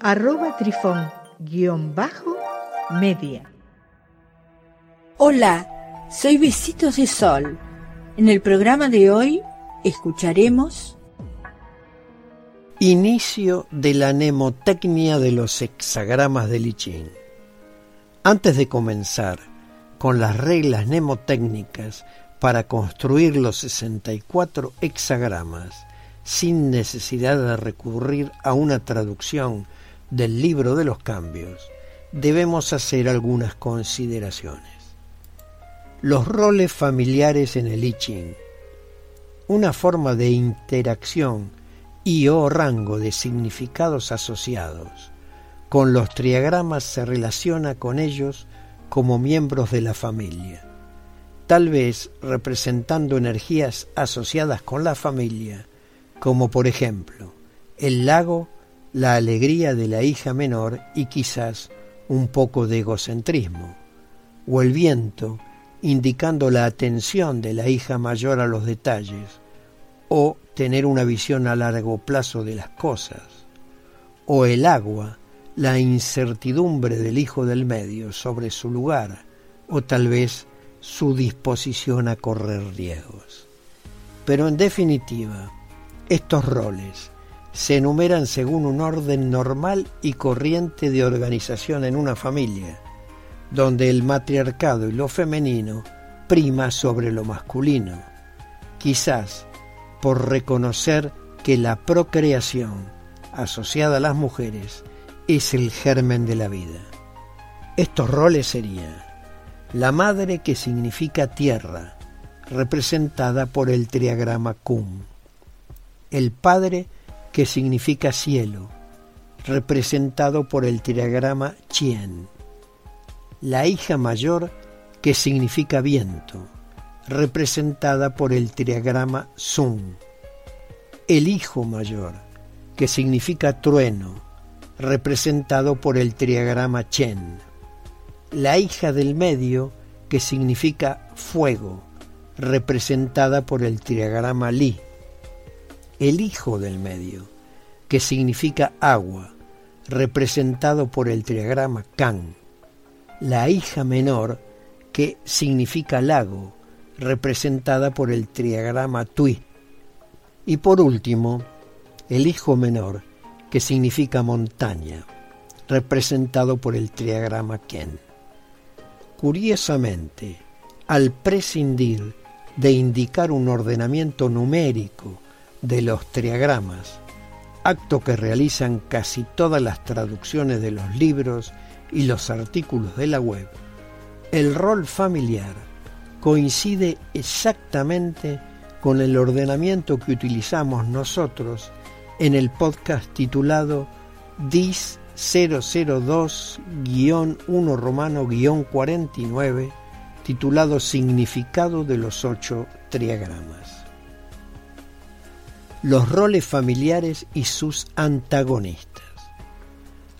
arroba trifón-media. Hola, soy Besitos de Sol. En el programa de hoy escucharemos Inicio de la mnemotecnia de los hexagramas de Lichín. Antes de comenzar con las reglas mnemotécnicas para construir los 64 hexagramas sin necesidad de recurrir a una traducción del libro de los cambios, debemos hacer algunas consideraciones. Los roles familiares en el I Ching. Una forma de interacción y o rango de significados asociados. Con los triagramas se relaciona con ellos como miembros de la familia, tal vez representando energías asociadas con la familia, como por ejemplo el lago la alegría de la hija menor y quizás un poco de egocentrismo, o el viento indicando la atención de la hija mayor a los detalles, o tener una visión a largo plazo de las cosas, o el agua, la incertidumbre del hijo del medio sobre su lugar, o tal vez su disposición a correr riesgos. Pero en definitiva, estos roles, se enumeran según un orden normal y corriente de organización en una familia, donde el matriarcado y lo femenino prima sobre lo masculino, quizás por reconocer que la procreación asociada a las mujeres es el germen de la vida. Estos roles serían la madre que significa tierra, representada por el triagrama Kum, el padre que significa cielo, representado por el triagrama Chien. La hija mayor, que significa viento, representada por el triagrama Sun. El hijo mayor, que significa trueno, representado por el triagrama Chen. La hija del medio, que significa fuego, representada por el triagrama Li el hijo del medio, que significa agua, representado por el triagrama Kan, la hija menor, que significa lago, representada por el triagrama Tui, y por último, el hijo menor, que significa montaña, representado por el triagrama Ken. Curiosamente, al prescindir de indicar un ordenamiento numérico de los triagramas, acto que realizan casi todas las traducciones de los libros y los artículos de la web, el rol familiar coincide exactamente con el ordenamiento que utilizamos nosotros en el podcast titulado DIS 002-1 romano-49 titulado Significado de los ocho triagramas los roles familiares y sus antagonistas.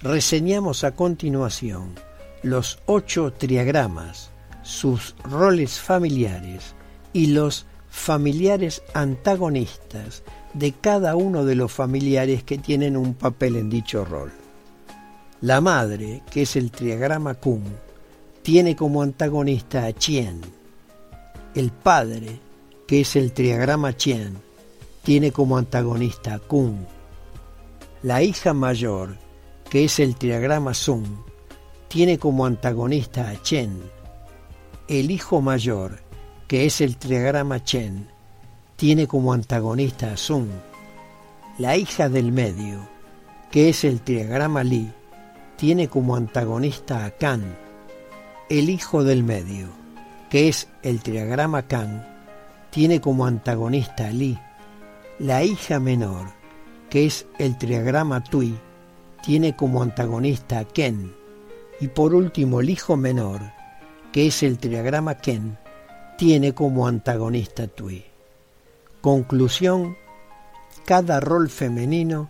Reseñamos a continuación los ocho triagramas, sus roles familiares y los familiares antagonistas de cada uno de los familiares que tienen un papel en dicho rol. La madre, que es el triagrama Kun, tiene como antagonista a Chien. El padre, que es el triagrama Chien, tiene como antagonista a Kun. La hija mayor, que es el triagrama Sun, tiene como antagonista a Chen. El hijo mayor, que es el triagrama Chen, tiene como antagonista a Sun. La hija del medio, que es el triagrama Li, tiene como antagonista a Kan. El hijo del medio, que es el triagrama Kan, tiene como antagonista a Li. La hija menor, que es el triagrama Tui, tiene como antagonista a Ken. Y por último, el hijo menor, que es el triagrama Ken, tiene como antagonista Tui. Conclusión, cada rol femenino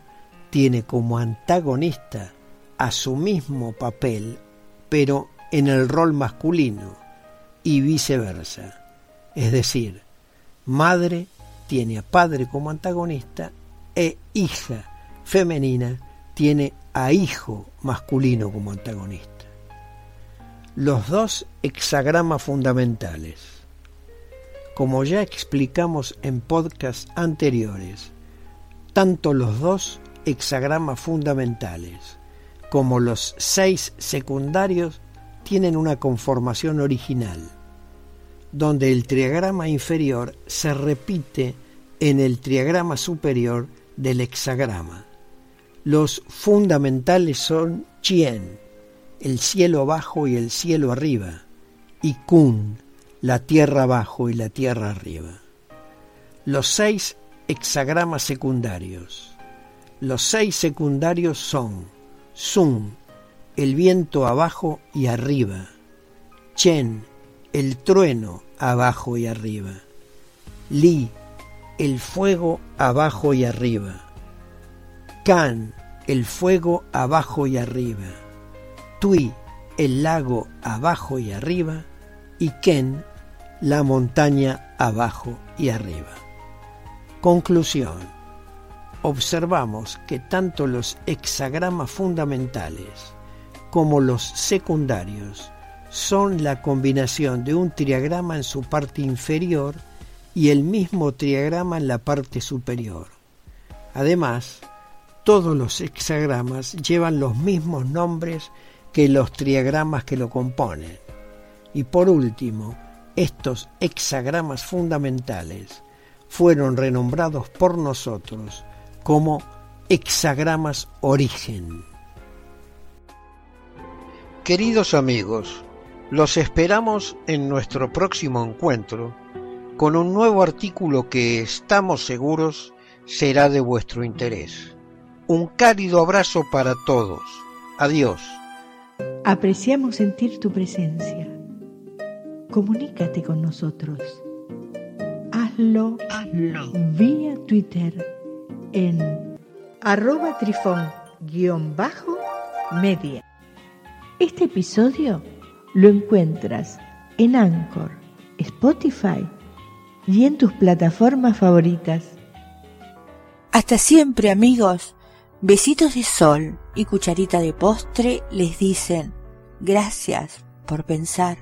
tiene como antagonista a su mismo papel, pero en el rol masculino y viceversa. Es decir, madre tiene a padre como antagonista e hija femenina tiene a hijo masculino como antagonista. Los dos hexagramas fundamentales. Como ya explicamos en podcasts anteriores, tanto los dos hexagramas fundamentales como los seis secundarios tienen una conformación original, donde el triagrama inferior se repite en el triagrama superior del hexagrama. Los fundamentales son Chien, el cielo abajo y el cielo arriba, y Kun, la tierra abajo y la tierra arriba. Los seis hexagramas secundarios. Los seis secundarios son Sun, el viento abajo y arriba. Chen, el trueno abajo y arriba. Li, el fuego abajo y arriba. Kan, el fuego abajo y arriba. Tui, el lago abajo y arriba. Y Ken, la montaña abajo y arriba. Conclusión. Observamos que tanto los hexagramas fundamentales como los secundarios son la combinación de un triagrama en su parte inferior y el mismo triagrama en la parte superior. Además, todos los hexagramas llevan los mismos nombres que los triagramas que lo componen. Y por último, estos hexagramas fundamentales fueron renombrados por nosotros como hexagramas origen. Queridos amigos, los esperamos en nuestro próximo encuentro con un nuevo artículo que estamos seguros será de vuestro interés. Un cálido abrazo para todos. Adiós. Apreciamos sentir tu presencia. Comunícate con nosotros. Hazlo, Hazlo. vía Twitter en arroba trifón-media. Este episodio lo encuentras en Anchor, Spotify y en tus plataformas favoritas. Hasta siempre amigos. Besitos de sol y cucharita de postre les dicen gracias por pensar.